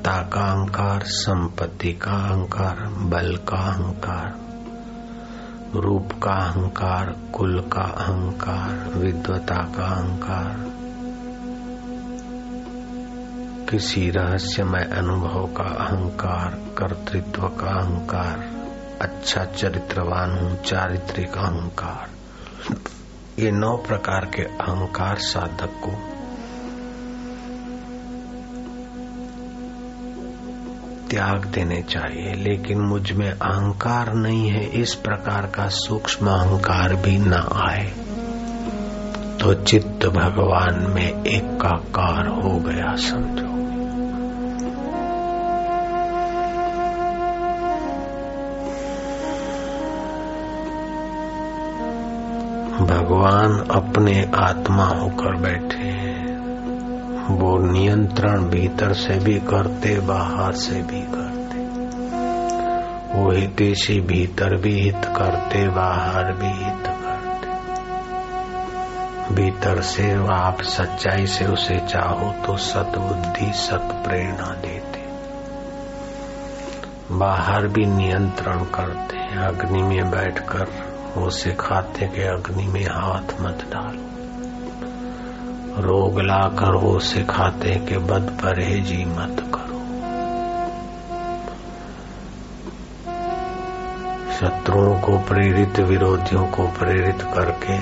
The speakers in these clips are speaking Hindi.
सत्ता का अहंकार संपत्ति का अहंकार बल का अहंकार रूप का अहंकार कुल का अहंकार विद्वता का अहंकार किसी रहस्यमय अनुभव का अहंकार कर्तृत्व का अहंकार अच्छा चरित्रवान हूँ चारित्रिक अहंकार। ये नौ प्रकार के अहंकार साधक को त्याग देने चाहिए, लेकिन मुझमें अहंकार नहीं है, इस प्रकार का सूक्ष्म अहंकार भी न आए। तो चित्त भगवान में एकाकार हो गया, समझो। भगवान अपने आत्मा होकर बैठे। वो नियंत्रण भीतर से भी करते, बाहर से भी करते। वो हितेशी भीतर भी हित करते, बाहर भी हित करते। भीतर से आप सच्चाई से उसे चाहो तो सत बुद्धि सत प्रेरणा देते। बाहर भी नियंत्रण करते अग्नि में बैठकर वो सिखाते कि अग्नि में हाथ मत डालो। रोग ला कर वो सिखाते कि बद परहेजी मत करो। शत्रुओं को प्रेरित, विरोधियों को प्रेरित करके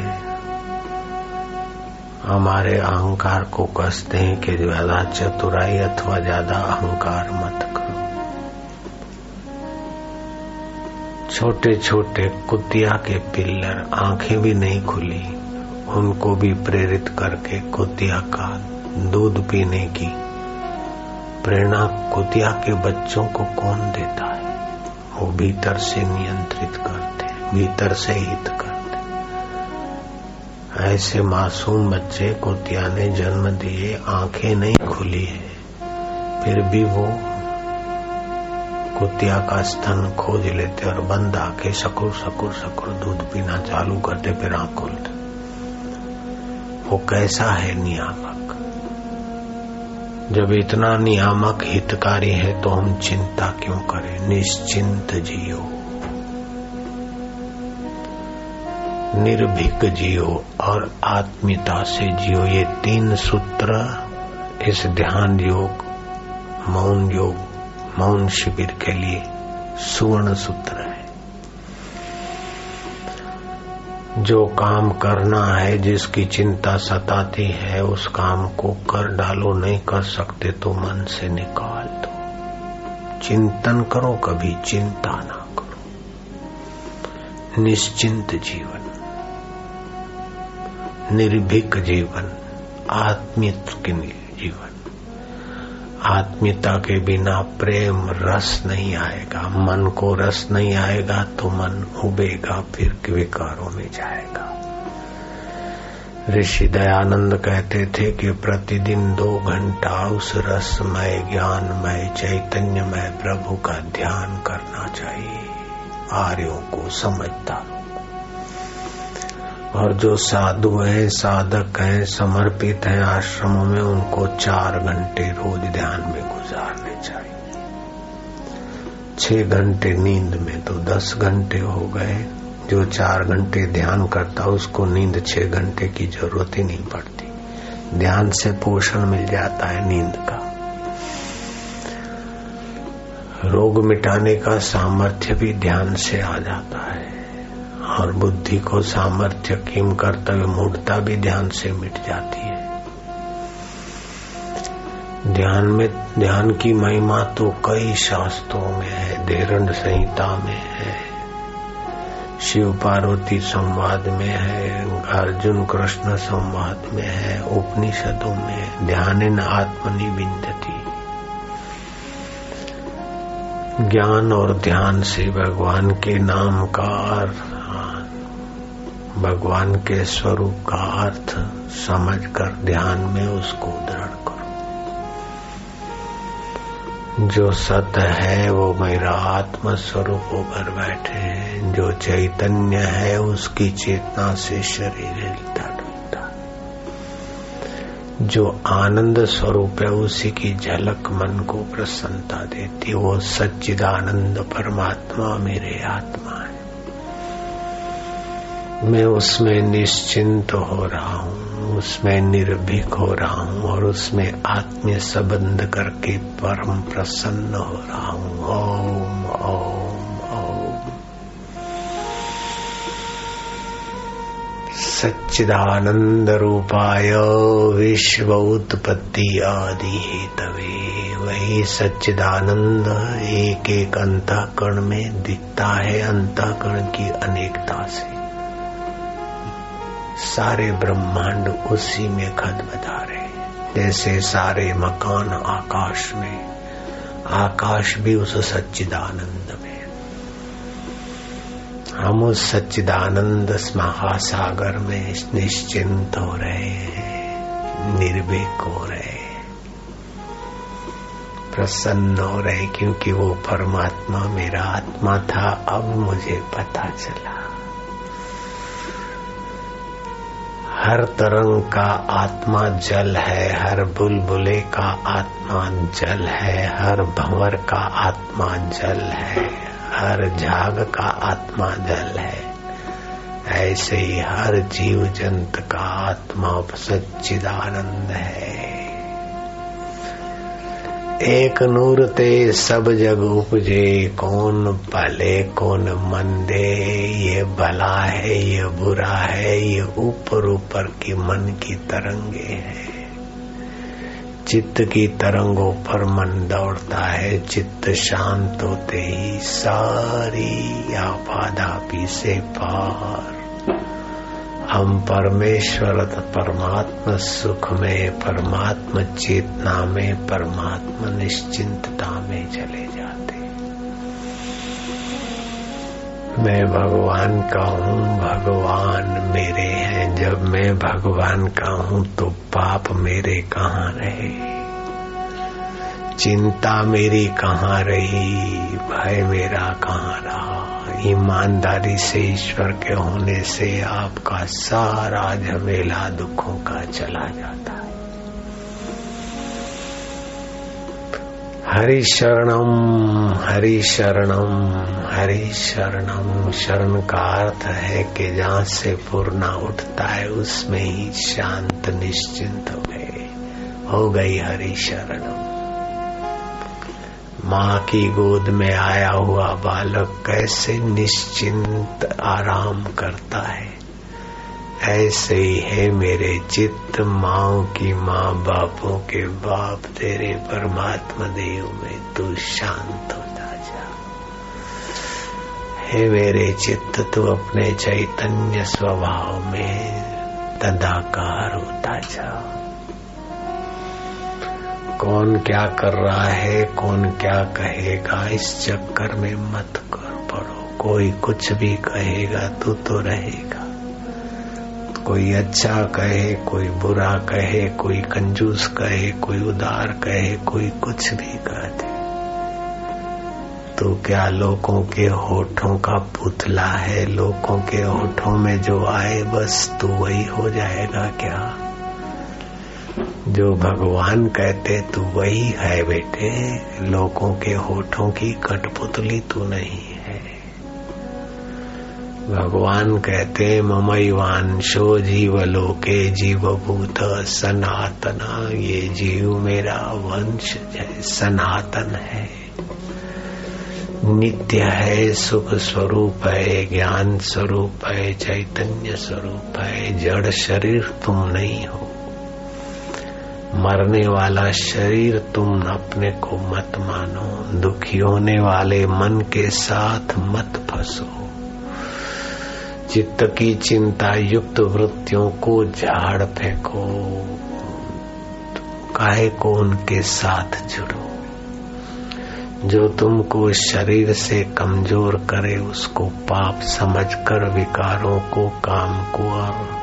हमारे अहंकार को कसते हैं कि ज़्यादा चतुराई अथवा ज़्यादा अहंकार मत करो। छोटे छोटे कुतिया के पिल्लर, आँखें भी नहीं खुली। उनको भी प्रेरित करके कुतिया का दूध पीने की प्रेरणा कुतिया के बच्चों को कौन देता है? वो भीतर से नियंत्रित करते भीतर से हित करते ऐसे मासूम बच्चे कुतिया ने जन्म दिए, आँखें नहीं खुली है। फिर भी वो कुतिया का स्तन खोज लेते और बंद आके सकुर सकुर सकुर दूध पीना चालू करते, फिर आँख खोलते। वो कैसा है नियामक? जब इतना नियामक हितकारी है तो हम चिंता क्यों करें? निश्चिंत जियो। निर्भीक जियो और आत्मीयता से जियो। ये तीन सूत्र इस ध्यान योग, मौन योग, मौन शिविर के लिए सुवर्ण सूत्र है। जो काम करना है, जिसकी चिंता सताती है, उस काम को कर डालो, नहीं कर सकते तो मन से निकाल दो। चिंतन करो कभी, चिंता ना करो। निश्चिंत जीवन, निर्भीक जीवन आत्मित जीवन आत्मीयता के बिना प्रेम रस नहीं आएगा, मन को रस नहीं आएगा तो मन उबेगा, फिर विकारों में जाएगा। ऋषि दयानंद कहते थे कि प्रतिदिन दो घंटा उस रसमय ज्ञानमय चैतन्यमय प्रभु का ध्यान करना चाहिए। आर्यों को समझता और जो साधु हैं, साधक हैं, समर्पित हैं आश्रमों में, उनको चार घंटे रोज ध्यान में गुजारने चाहिए। छह घंटे नींद में तो दस घंटे हो गए। जो चार घंटे ध्यान करता, उसको नींद छह घंटे की ज़रूरत ही नहीं पड़ती। ध्यान से पोषण मिल जाता है नींद का। रोग मिटाने का सामर्थ्य भी ध्यान से आ जाता है। और बुद्धि को सामर्थ्य, किम कर्तव्य मूर्ता भी ध्यान से मिट जाती है। ध्यान में, ध्यान की महिमा तो कई शास्त्रों में है धेरण संहिता में है, शिव पार्वती संवाद में है, अर्जुन कृष्ण संवाद में है, उपनिषदों में ध्यान इन आत्मनि विंदती ज्ञान और ध्यान से भगवान के नाम का भगवान के स्वरूप का अर्थ समझकर ध्यान में उसको दृढ़ करो। जो सत है, वो मेरा आत्म स्वरूप होकर बैठे हैं। जो चैतन्य है, उसकी चेतना से शरीर हिलता डुलता जो आनंद स्वरूप है, उसी की झलक मन को प्रसन्नता देती वो सच्चिदानंद परमात्मा मेरे आत्मा है। मैं उसमें निश्चिंत हो रहा हूँ, उसमें निर्भीक हो रहा हूँ और उसमें आत्मीय संबंध करके परम प्रसन्न हो रहा हूँ। ओम ओम ओम। सच्चिदानंद रूपाय विश्व उत्पत्ति आदि हेतवे, वही सच्चिदानंद एक एक अंतःकरण में दिखता है अंत अंतःकरण की अनेकता से। सारे ब्रह्मांड उसी में खद बता रहे जैसे सारे मकान आकाश में, आकाश भी उस सच्चिदानंद में। हम उस सच्चिदानंद महासागर में निश्चिंत हो रहे हैं, निर्भीक हो रहे प्रसन्न हो रहे क्योंकि वो परमात्मा मेरा आत्मा था, अब मुझे पता चला। हर तरंग का आत्मा जल है, हर बुलबुले का आत्मा जल है, हर भंवर का आत्मा जल है, हर झाग का आत्मा जल है। ऐसे ही हर जीव जंत का आत्मा सच्चिदानंद है। एक नूर ते सब जग उपजे, कौन भले, कौन मंदे, ये भला है, ये बुरा है, ये ऊपर ऊपर की मन की तरंगे है। चित्त की तरंगों पर मन दौड़ता है, चित्त शांत होते ही सारी आपाधापी से पार। हम परमेश्वर परमात्मा सुख में परमात्मा चेतना में परमात्मा निश्चिंतता में चले जाते। मैं भगवान का हूँ, भगवान मेरे हैं। जब मैं भगवान का हूँ तो पाप मेरे कहाँ रहे? चिंता मेरी कहाँ रही? भय मेरा कहाँ रहा? ईमानदारी से, ईश्वर के होने से आपका सारा झमेला दुखों का चला जाता है। हरि शरणम हरि शरणम हरि शरणम। शरण का अर्थ है कि जहाँ से पूर्णा उठता है, उसमें ही शांत निश्चिंत हो हो गई हरि शरणम। माँ की गोद में आया हुआ बालक कैसे निश्चिंत आराम करता है। ऐसे ही है मेरे चित्त माओ की माँ बापों के बाप, तेरे परमात्मा देव में तू शांत होता जा। हे मेरे चित्त, तू अपने चैतन्य स्वभाव में तदाकार होता जा। कौन क्या कर रहा है, कौन क्या कहेगा, इस चक्कर में मत कर पड़ो। कोई कुछ भी कहेगा, तू तो रहेगा। कोई अच्छा कहे, कोई बुरा कहे, कोई कंजूस कहे, कोई उदार कहे, कोई कुछ भी कह। दे तो क्या लोगों के होठों का पुतला है? लोगों के होठों में जो आए, बस तू वही हो जाएगा क्या? जो भगवान कहते, तू वही है बेटे, लोगों के होठों की कठपुतली तू नहीं है। भगवान कहते ममईवांशो जीव लोके जीव भूत सनातना, ये जीव मेरा वंश है, सनातन है। नित्य है, सुख स्वरूप है, ज्ञान स्वरूप है, चैतन्य स्वरूप है, जड़ शरीर तुम नहीं हो। मरने वाला शरीर तुम अपने को मत मानो। दुखी होने वाले मन के साथ मत फंसो। चित्त की चिंता युक्त वृत्तियों को झाड़ फेंको। काहे को उनके साथ जुड़ो। जो तुमको शरीर से कमज़ोर करे, उसको पाप समझकर विकारों को, काम को और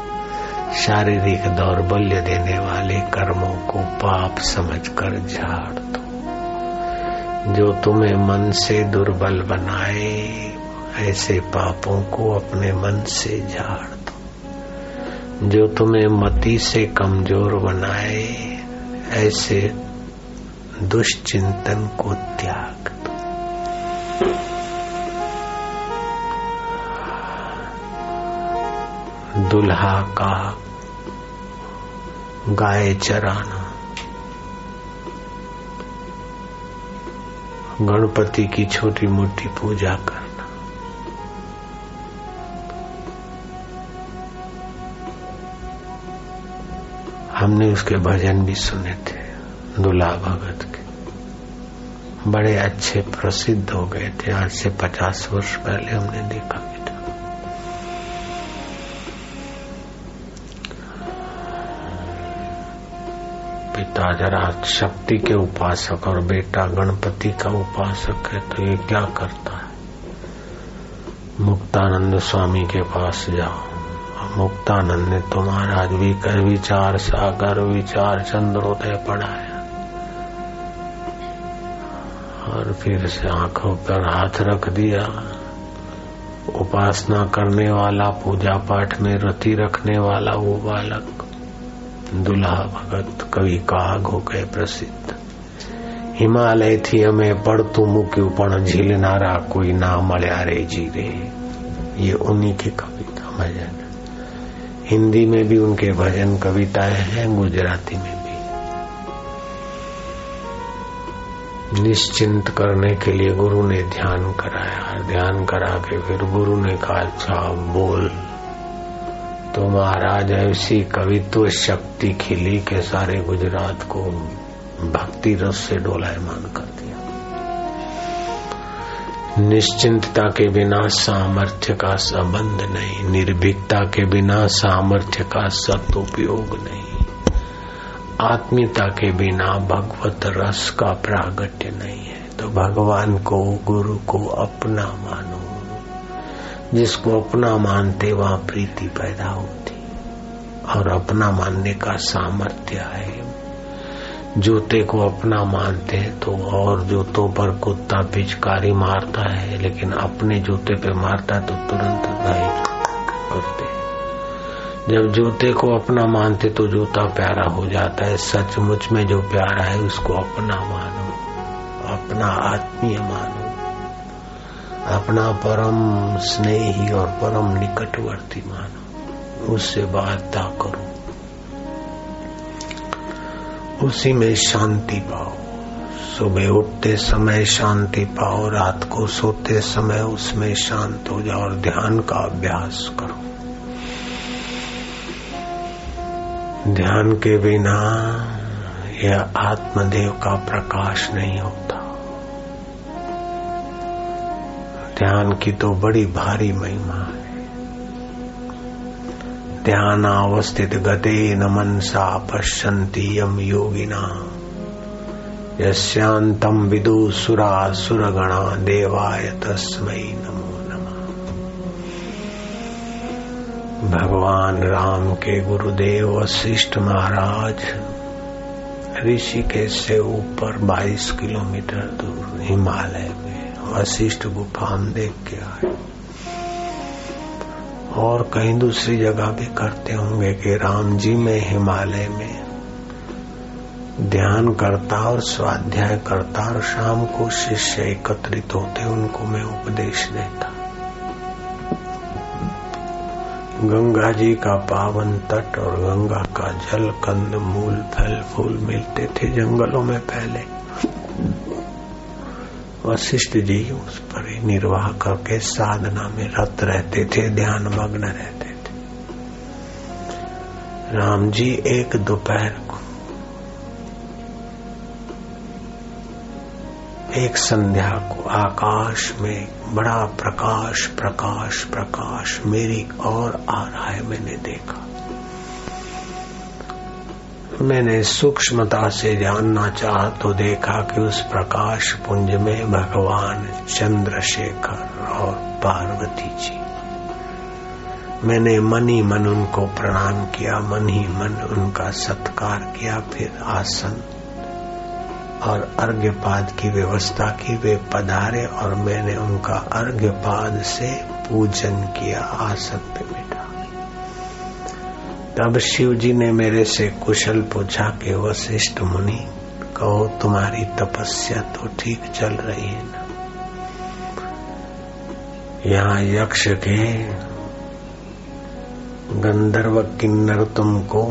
शारीरिक दौर्बल्य देने वाले कर्मों को पाप समझकर झाड़ दो। जो तुम्हें मन से दुर्बल बनाए, ऐसे पापों को अपने मन से झाड़ दो। जो तुम्हें मति से कमज़ोर बनाए, ऐसे दुष्चिंतन को त्याग दो। दुल्हा का गाय चराना। गणपति की छोटी मोटी पूजा करना। हमने उसके भजन भी सुने थे, दुला भगत के। बड़े अच्छे प्रसिद्ध हो गए थे, आज से पचास वर्ष पहले हमने देखा। पिता, जरा शक्ति के उपासक और बेटा गणपति का उपासक है तो ये क्या करता है? मुक्तानंद स्वामी के पास जाओ। मुक्तानंद ने तो महाराज भी कर विचार सागर, विचार चंद्रोदय पढ़ाया। और फिर से आँखों पर हाथ रख दिया। उपासना करने वाला, पूजा पाठ में रति रखने वाला वो बालक। दुल्हा भगत कवि काग हो गए प्रसिद्ध। हिमालय थी हमें पड़तू मुक्यू पण झीलनारा कोई ना मल्या रे जी रे। ये उन्हीं की कविता, भजन। हिंदी में भी उनके भजन कविताएँ हैं, गुजराती में भी। निश्चिंत करने के लिए गुरु ने ध्यान कराया, ध्यान करा के फिर गुरु ने कहा अच्छा बोल तो महाराज ऐसी कवित्व शक्ति खिली के सारे गुजरात को भक्ति रस से डोलायमान कर दिया। निश्चिंतता के बिना सामर्थ्य का संबंध नहीं, निर्भीकता के बिना सामर्थ्य का सदुपयोग नहीं, आत्मीयता के बिना भगवत रस का प्रागट्य नहीं है। तो भगवान को, गुरु को अपना मानो। जिसको अपना मानते वहाँ प्रीति पैदा होती। और अपना मानने का सामर्थ्य है। जूते को अपना मानते हैं तो और जूतों पर कुत्ता पिचकारी मारता है, लेकिन अपने जूते पे मारता है तो तुरंत करते जब जूते को अपना मानते तो जूता प्यारा हो जाता है। सचमुच में जो प्यारा है उसको अपना मानो, अपना आत्मीय मानो। अपना परम स्नेही और परम निकटवर्ती मानो। उससे वार्ता करो। उसी में शांति पाओ। सुबह उठते समय शांति पाओ। रात को सोते समय उसमें शांत हो जाओ और ध्यान का अभ्यास करो। ध्यान के बिना यह आत्मदेव का प्रकाश नहीं होता। ध्यान की तो बड़ी भारी महिमा है। ध्यान अवस्थित गते न मनसा पश्यन्ति यम योगिना। यस्यांतम विदु सुरा सुरगणा देवाय तस्मै नमो भगवान राम के गुरुदेव वशिष्ठ महाराज ऋषिकेश से ऊपर 22 किलोमीटर दूर हिमालय में वशिष्ठ गुफा हम देख के आए। और कहीं दूसरी जगह भी करते होंगे कि राम जी में, हिमालय में ध्यान करता और स्वाध्याय करता और शाम को शिष्य एकत्रित होते, उनको मैं उपदेश देता। गंगा जी का पावन तट और गंगा का जल, कंद, मूल, फल, फूल मिलते थे जंगलों में पहले वशिष्ठ जी उस पर ही निर्वाह करके साधना में रत रहते थे, ध्यान मग्न रहते थे। राम जी एक दोपहर को एक संध्या को आकाश में बड़ा प्रकाश प्रकाश प्रकाश, मेरी और आ रहा है, मैंने देखा। मैंने सूक्ष्मता से जानना चाहा तो देखा कि उस प्रकाश पुंज में भगवान चंद्रशेखर और पार्वती जी। मैंने मन ही मन उनको प्रणाम किया, मन ही मन उनका सत्कार किया, फिर आसन और अर्घ्यपाद की व्यवस्था की, वे पधारे और मैंने उनका अर्घ्यपाद से पूजन किया आसन पे तब शिव जी ने मेरे से कुशल पूछा कि वशिष्ठ मुनि, कहो, तुम्हारी तपस्या तो ठीक चल रही है ना? यहाँ यक्ष के गंधर्व किन्नर तुमको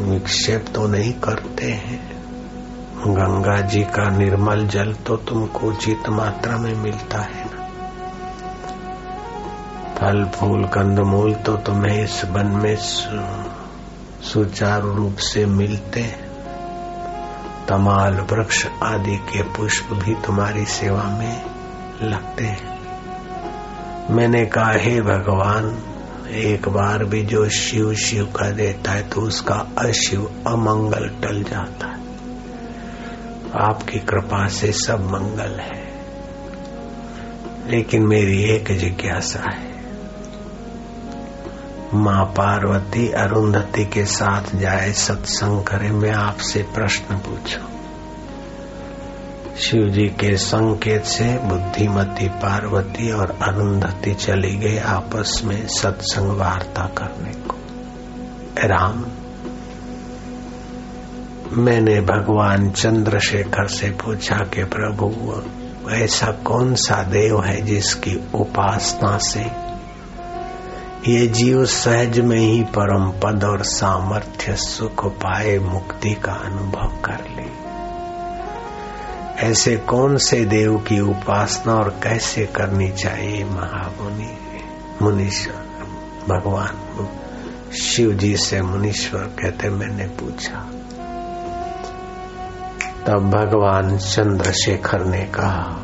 विक्षेप तो नहीं करते हैं। गंगा जी का निर्मल जल तो तुमको उचित मात्रा में मिलता है ना? फल, फूल, कंदमूल तो तुम्हें इस वन में सुचारू रूप से मिलते तमाल वृक्ष आदि के पुष्प भी तुम्हारी सेवा में लगते हैं। मैंने कहा, हे भगवान, एक बार भी जो शिव शिव का देता है तो उसका अशिव अमंगल टल जाता है। आपकी कृपा से सब मंगल है। लेकिन मेरी एक जिज्ञासा है माँ पार्वती अरुंधति के साथ जाए सत्संग करे, मैं आपसे प्रश्न पूछू। शिव जी के संकेत से बुद्धिमती पार्वती और अरुंधति चली गई आपस में सत्संग वार्ता करने को। राम, मैंने भगवान चंद्रशेखर से पूछा कि प्रभु, ऐसा कौन सा देव है जिसकी उपासना से ये जीव सहज में ही परम पद और सामर्थ्य सुख पाए मुक्ति का अनुभव कर ले। ऐसे कौन से देव की उपासना और कैसे करनी चाहिए महामुनि? मुनीश्वर, भगवान शिव जी से मुनीश्वर कहते मैंने पूछा। तब भगवान चंद्रशेखर ने कहा,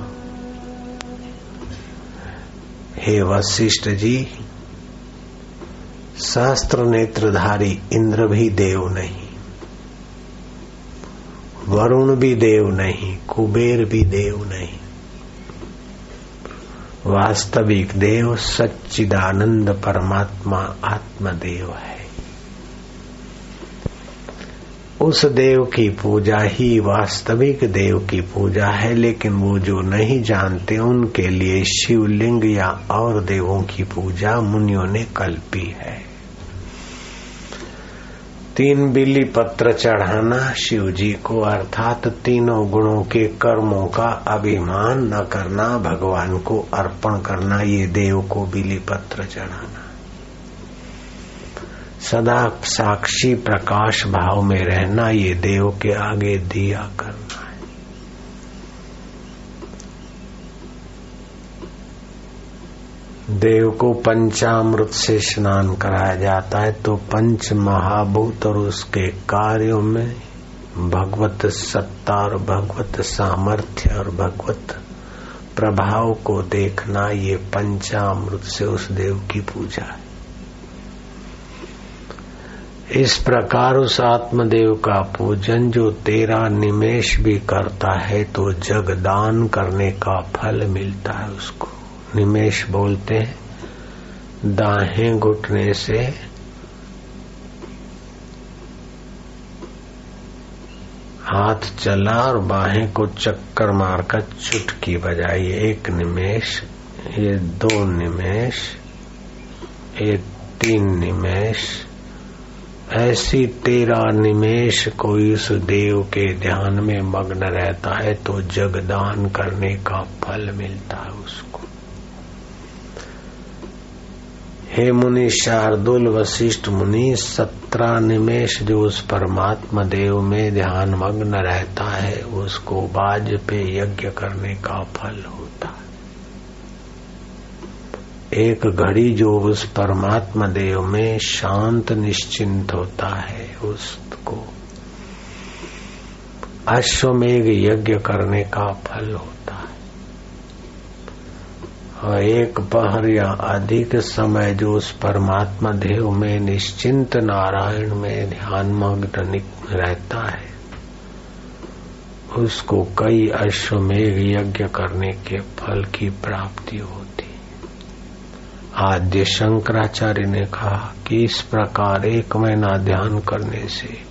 हे वशिष्ठ जी सहस्त्र नेत्रधारी इंद्र भी देव नहीं, वरुण भी देव नहीं, कुबेर भी देव नहीं, वास्तविक देव सच्चिदानंद परमात्मा आत्मदेव है। उस देव की पूजा ही वास्तविक देव की पूजा है, लेकिन वो जो नहीं जानते उनके लिए शिवलिंग या और देवों की पूजा मुनियों ने कल्पी है। तीन बिल्ली पत्र चढ़ाना शिव जी को, अर्थात तीनों गुणों के कर्मों का अभिमान न करना, भगवान को अर्पण करना, ये देव को बिली पत्र चढ़ाना। सदा साक्षी प्रकाश भाव में रहना ये देव के आगे दिया करना है। देव को पंचामृत से स्नान कराया जाता है तो पंच महाभूत और उसके कार्यों में भगवत सत्ता और भगवत सामर्थ्य और भगवत प्रभाव को देखना ये पंचामृत से उस देव की पूजा है। इस प्रकार उस आत्मदेव का पूजन जो तेरा निमेश भी करता है तो जगदान करने का फल मिलता है उसको। निमेश बोलते हैं, दाहे घुटने से हाथ चला और बाहें को चक्कर मारकर चुटकी बजाई। एक निमेश, ये दो निमेश, ये तीन निमेश ऐसी तेरा निमेश कोई उस देव के ध्यान में मग्न रहता है तो जगदान करने का फल मिलता है उसको। हे मुनि शार्दुल वशिष्ठ मुनि, सत्रह निमेश जो उस परमात्मा देव में ध्यान मग्न रहता है, उसको बाज पे यज्ञ करने का फल होता है। एक घड़ी जो उस परमात्मा देव में शांत निश्चिंत होता है उसको। अश्वमेघ यज्ञ करने का फल होता है। और एक पहर या अधिक समय जो उस परमात्मा देव में निश्चिंत नारायण में ध्यान मग्न रहता है, उसको कई अश्वमेघ यज्ञ करने के फल की प्राप्ति होती आद्य शंकराचार्य ने कहा कि इस प्रकार एक महीना ध्यान करने से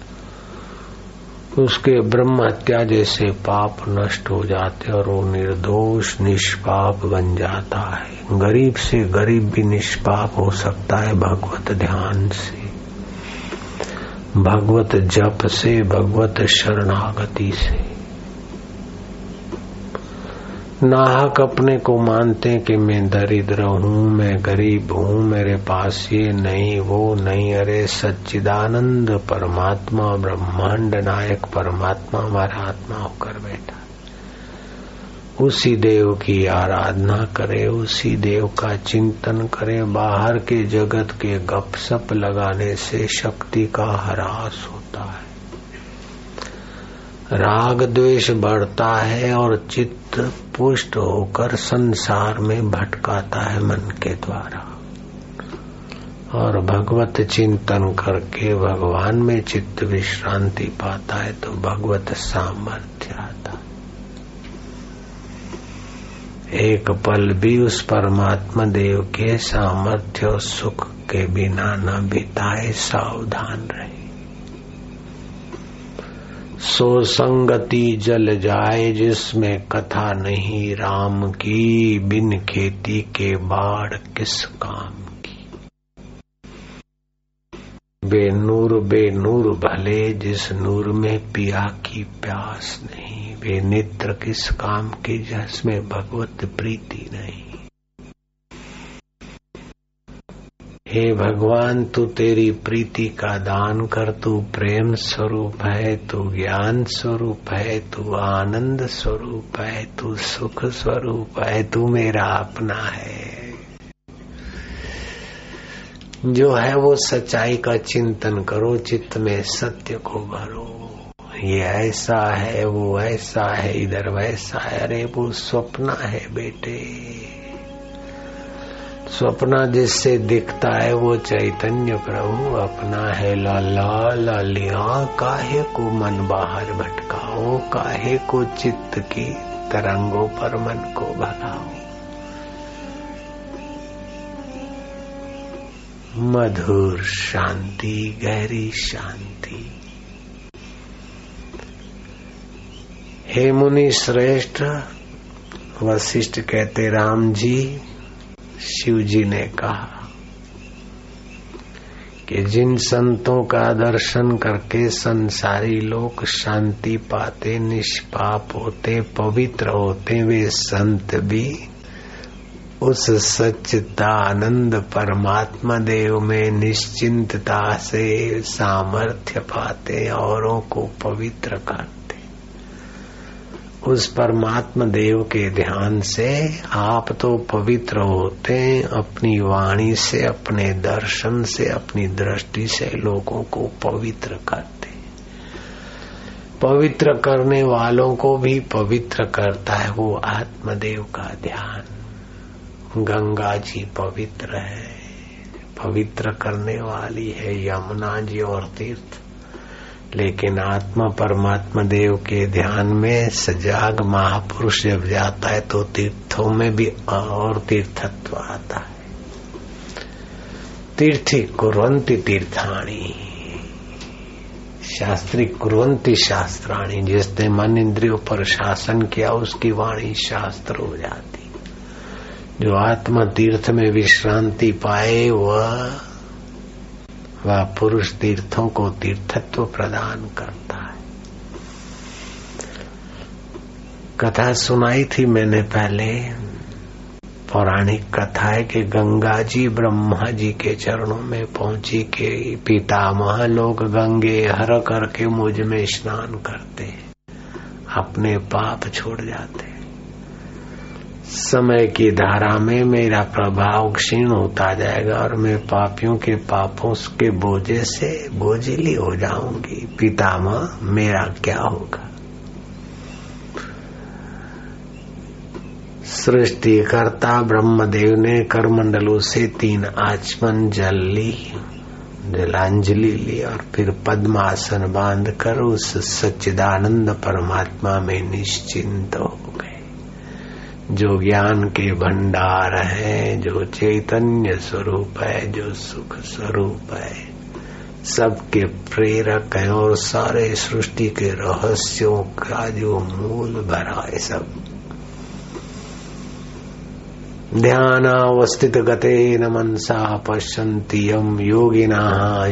उसके ब्रह्म हत्या जैसे पाप नष्ट हो जाते और वो निर्दोष, निष्पाप बन जाता है। गरीब से गरीब भी निष्पाप हो सकता है भगवत ध्यान से। भगवत जप से, भगवत शरणागति से। नाहक अपने को मानते हैं कि मैं दरिद्र हूँ, मैं गरीब हूँ, मेरे पास ये नहीं, वो नहीं। अरे सच्चिदानंद परमात्मा, ब्रह्मांड नायक परमात्मा हमारा आत्मा होकर बैठा। उसी देव की आराधना करे, उसी देव का चिंतन करे, बाहर के जगत के गपसप लगाने से शक्ति का ह्रास होता है। राग द्वेष बढ़ता है और चित्त पुष्ट होकर संसार में भटकाता है मन के द्वारा। और भगवत चिंतन करके भगवान में चित्त विश्रांति पाता है तो भगवत सामर्थ्य आता एक पल भी उस परमात्मा देव के सामर्थ्य और सुख के बिना न बिताए सावधान रहे। सो संगति जल जाए जिसमें कथा नहीं, राम की बिन खेती के बाढ़ किस काम की? बेनूर बेनूर भले, जिस नूर में पिया की प्यास नहीं वे नेत्र किस काम की जिसमें भगवत प्रीति नहीं? हे भगवान, तू तेरी प्रीति का दान कर, तू प्रेम स्वरूप है, तू ज्ञान स्वरूप है, तू आनंद स्वरूप है, तू सुख स्वरूप है, तू मेरा अपना है। जो है वो सच्चाई का चिंतन करो, चित्त में सत्य को भरो। ये ऐसा है, वो ऐसा है, इधर वैसा है, अरे वो स्वप्न है बेटे। स्वप्न जिससे दिखता है वो चैतन्य प्रभु, अपना है लाला, लालिया, काहे को मन बाहर भटकाओ काहे को चित्त की तरंगों पर मन को भगाओ मधुर शांति, गहरी शांति। हे मुनि श्रेष्ठ, वशिष्ठ कहते राम जी शिव जी ने कहा कि जिन संतों का दर्शन करके संसारी लोग शांति पाते, निष्पाप होते, पवित्र होते, वे संत भी उस सच्चता आनंद परमात्मा देव में निश्चिंतता से सामर्थ्य पाते, औरों को पवित्र करते। उस परमात्मा देव के ध्यान से आप तो पवित्र होते हैं, अपनी वाणी से, अपने दर्शन से, अपनी दृष्टि से लोगों को पवित्र करते पवित्र करने वालों को भी पवित्र करता है वो आत्मदेव का ध्यान। गंगा जी पवित्र है, पवित्र करने वाली है, यमुना जी और तीर्थ। लेकिन आत्मा परमात्मा देव के ध्यान में सजाग महापुरुष जब जाता है तो तीर्थों में भी और तीर्थत्व आता है। तीर्थी कुरंती तीर्थाणी। शास्त्री कुरंती शास्त्राणी जिसने मन इंद्रियों पर शासन किया, उसकी वाणी शास्त्र हो जाती। जो आत्मा तीर्थ में विश्रांति पाए, वह वह पुरुष तीर्थों को तीर्थत्व प्रदान करता है। कथा सुनाई थी मैंने पहले। पौराणिक कथा है कि गंगा जी ब्रह्मा जी के चरणों में पहुँची के पितामह लोग गंगे हर करके मुझमें स्नान करते अपने पाप छोड़ जाते समय की धारा में मेरा प्रभाव क्षीण होता जाएगा और मैं पापियों के पापों के बोझे से बोझिली हो जाऊँगी। पितामह, मेरा क्या होगा? सृष्टि सृष्टिकर्ता ब्रह्मदेव ने करमंडलों से तीन आचमन जल ली, जलांजलि ली और फिर पद्मासन बाँध कर उस सच्चिदानंद परमात्मा में निश्चिंत हो गए। जो ज्ञान के भंडार है, जो चैतन्य स्वरूप है, जो सुख स्वरूप है, सबके प्रेरक है और सारे सृष्टि के रहस्यों का जो मूल भरा है सब। ध्यानावस्थित गते न मनसा पश्यन्ति यम योगिना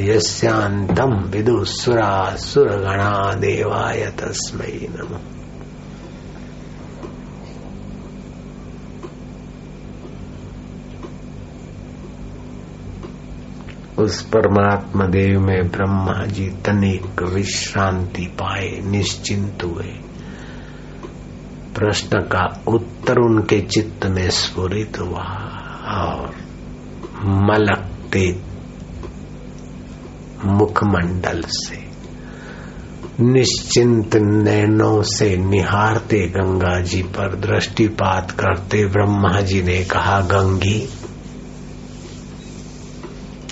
विदुसुरा सुरगणा देवाय तस्मै नमः। उस परमात्मा देव में ब्रह्मा जी तनिक विश्रांति पाए, निश्चिंत हुए। प्रश्न का उत्तर उनके चित्त में स्फुरित हुआ और मलकते मुखमंडल से, निश्चिंत नैनों से निहारते गंगा जी पर दृष्टिपात करते ब्रह्मा जी ने कहा, गंगी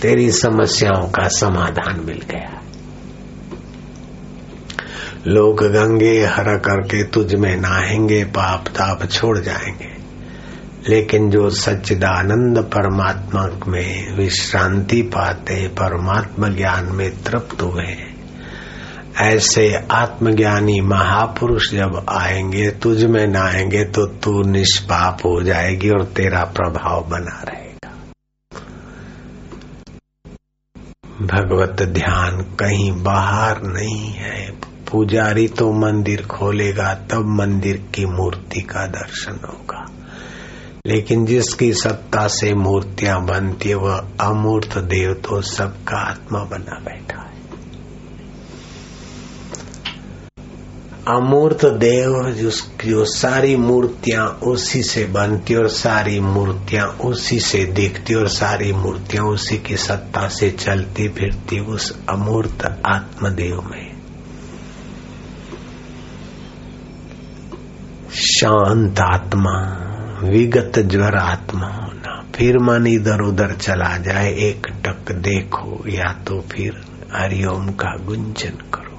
तेरी समस्याओं का समाधान मिल गया। लोग गंगे हर करके तुझ में नहाएँगे पाप ताप छोड़ जाएँगे। लेकिन जो सच्चिदानंद परमात्मा में विश्रांति पाते परमात्मा ज्ञान में तृप्त हुए, ऐसे आत्मज्ञानी महापुरुष जब आएँगे, तुझ में नहाएँगे तो तू निष्पाप हो जाएगी और तेरा प्रभाव बना रहे। भगवत ध्यान कहीं बाहर नहीं है। पुजारी तो मंदिर खोलेगा, तब मंदिर की मूर्ति का दर्शन होगा। लेकिन जिसकी सत्ता से मूर्तियाँ बनती है, वह अमूर्त देव तो सबका आत्मा बना बैठा है। अमूर्त देव जो सारी मूर्तियाँ उसी से बनती और सारी मूर्तियाँ उसी से दिखती और सारी मूर्तियाँ उसी की सत्ता से चलती फिरती उस अमूर्त आत्मदेव में। शांत आत्मा, विगत ज्वर आत्मा होना फिर मन इधर उधर चला जाए, एक टक देखो या तो फिर हरिओम का गुंजन करो।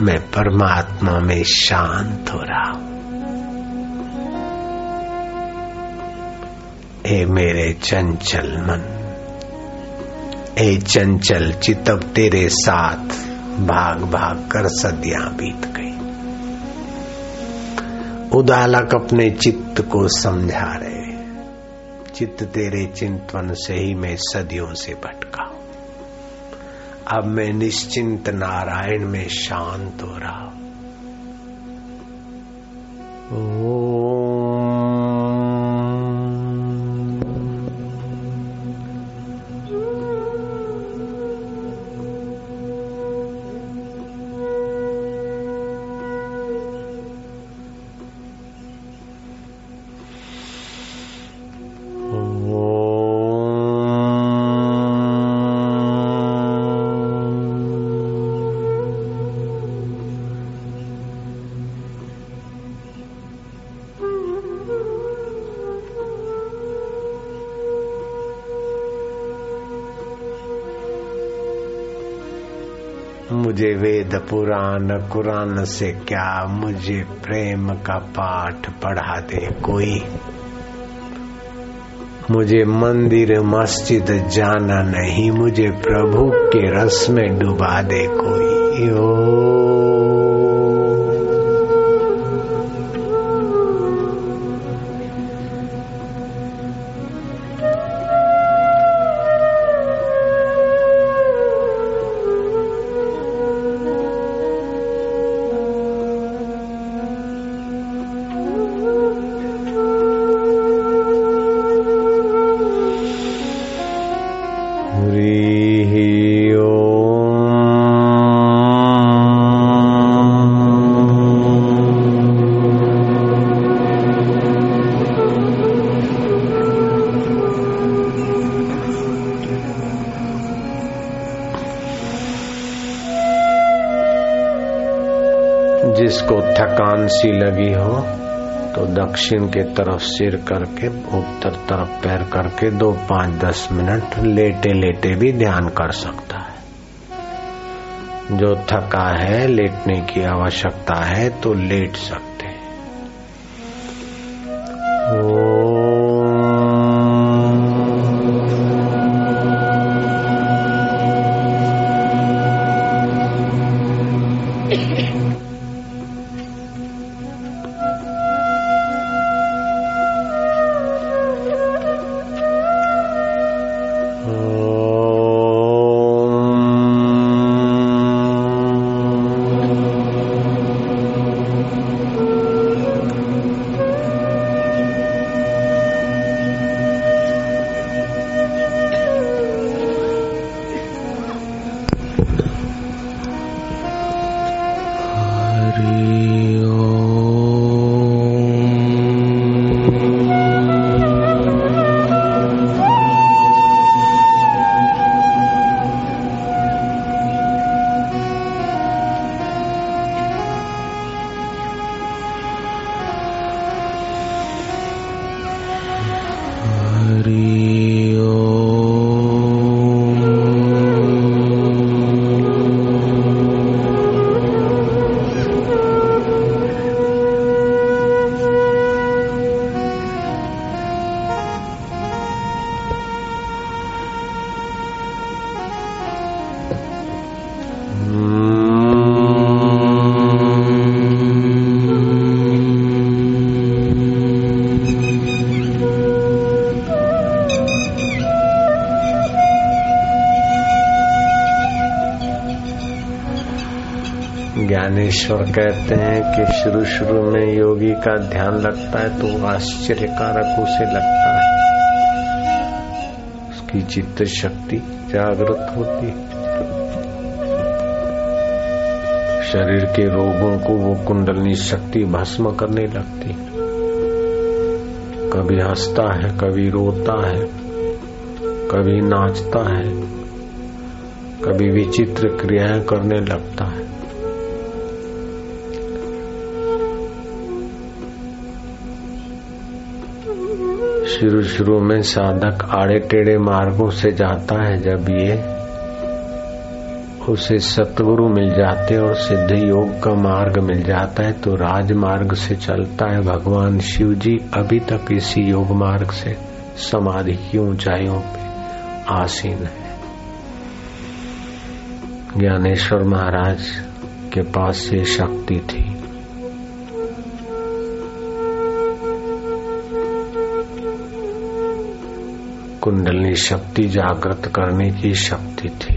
मैं परमात्मा में शांत हो रहा हूँ। ए मेरे चंचल मन। ए चंचल चितब तेरे साथ। भाग भाग कर सदिया बीत गई। उदालक अपने चित्त को समझा रहे चित्त तेरे चिंतन से ही मैं सदियों से भटका अब मैं निश्चिंत नारायण में शांत हो रहा वेद पुराण, कुरान से क्या मुझे प्रेम का पाठ पढ़ा दे कोई? मुझे मंदिर, मस्जिद जाना नहीं, मुझे प्रभु के रस में डुबा दे कोई? ओ दक्षिण के तरफ़ सिर करके, उत्तर तरफ़ पैर करके दो पाँच दस मिनट लेटे लेटे भी ध्यान कर सकता है। जो थका है, लेटने की आवश्यकता है तो लेट सकते हैं ज्ञानेश्वर कहते हैं कि शुरू शुरू में योगी का ध्यान लगता है तो आश्चर्यकारक उसे लगता है। उसकी चित्त शक्ति जागृत होती शरीर के रोगों को वो कुंडलनी शक्ति भस्म करने लगती कभी हंसता है, कभी रोता है, कभी नाचता है, कभी विचित्र क्रियाएँ करने लगता है। शुरू शुरू में साधक आड़े टेढ़े मार्गों से जाता है जब ये उसे सतगुरु मिल जाते और सिद्ध योग का मार्ग मिल जाता है तो राजमार्ग से चलता है भगवान शिव जी। अभी तक इसी योग मार्ग से समाधि की ऊंचाइयों पे आसीन है। ज्ञानेश्वर महाराज के पास ये शक्ति थी। कुंडलनी शक्ति जागृत करने की शक्ति थी।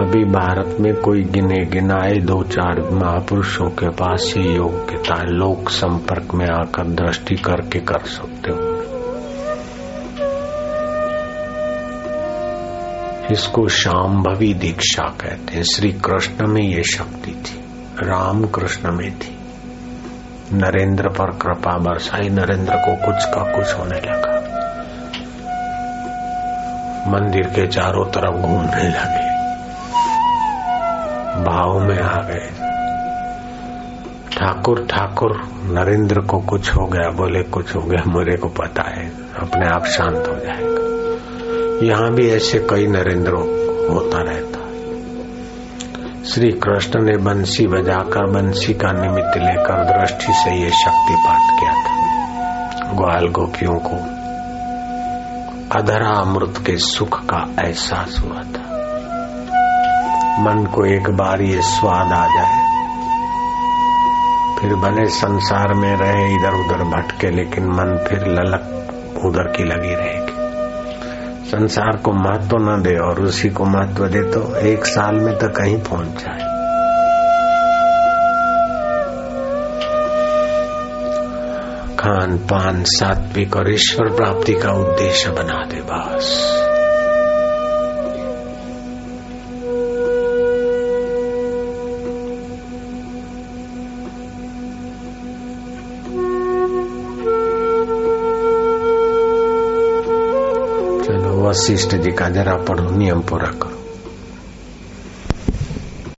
अभी भारत में कोई गिने गिनाए दो चार महापुरुषों के पास ये योग्यता, लोक संपर्क में आकर दृष्टि करके कर सकते हो। इसको शाम्भवी दीक्षा कहते हैं। श्री कृष्ण में ये शक्ति थी राम कृष्ण में थी। नरेंद्र पर कृपा बरसाई, नरेंद्र को कुछ का कुछ होने लगा। मंदिर के चारों तरफ़ घूमने लगे। भाव में आ गए। ठाकुर ठाकुर, नरेंद्र को कुछ हो गया, बोले, कुछ हो गया, मेरे को पता है, अपने आप शांत हो जाएगा। यहाँ भी ऐसे कई नरेंद्र होता रहता श्री कृष्ण ने बंसी बजाकर, बंसी का निमित्त लेकर दृष्टि से ये शक्ति शक्तिपात किया था। ग्वाल गोपियों को अधरा अमृत के सुख का एहसास हुआ था। मन को एक बार ये स्वाद आ जाए, फिर भले संसार में रहे इधर उधर भटके, लेकिन मन फिर ललक उधर की लगी रहेगी। संसार को महत्व न दे और उसी को महत्व दे तो एक साल में तो कहीं पहुँच जाए। खान पान सात्विक और ईश्वर प्राप्ति का उद्देश्य बना दे बस चलो वशिष्ठ जी का जरा पढ़ो नियम पूरा करो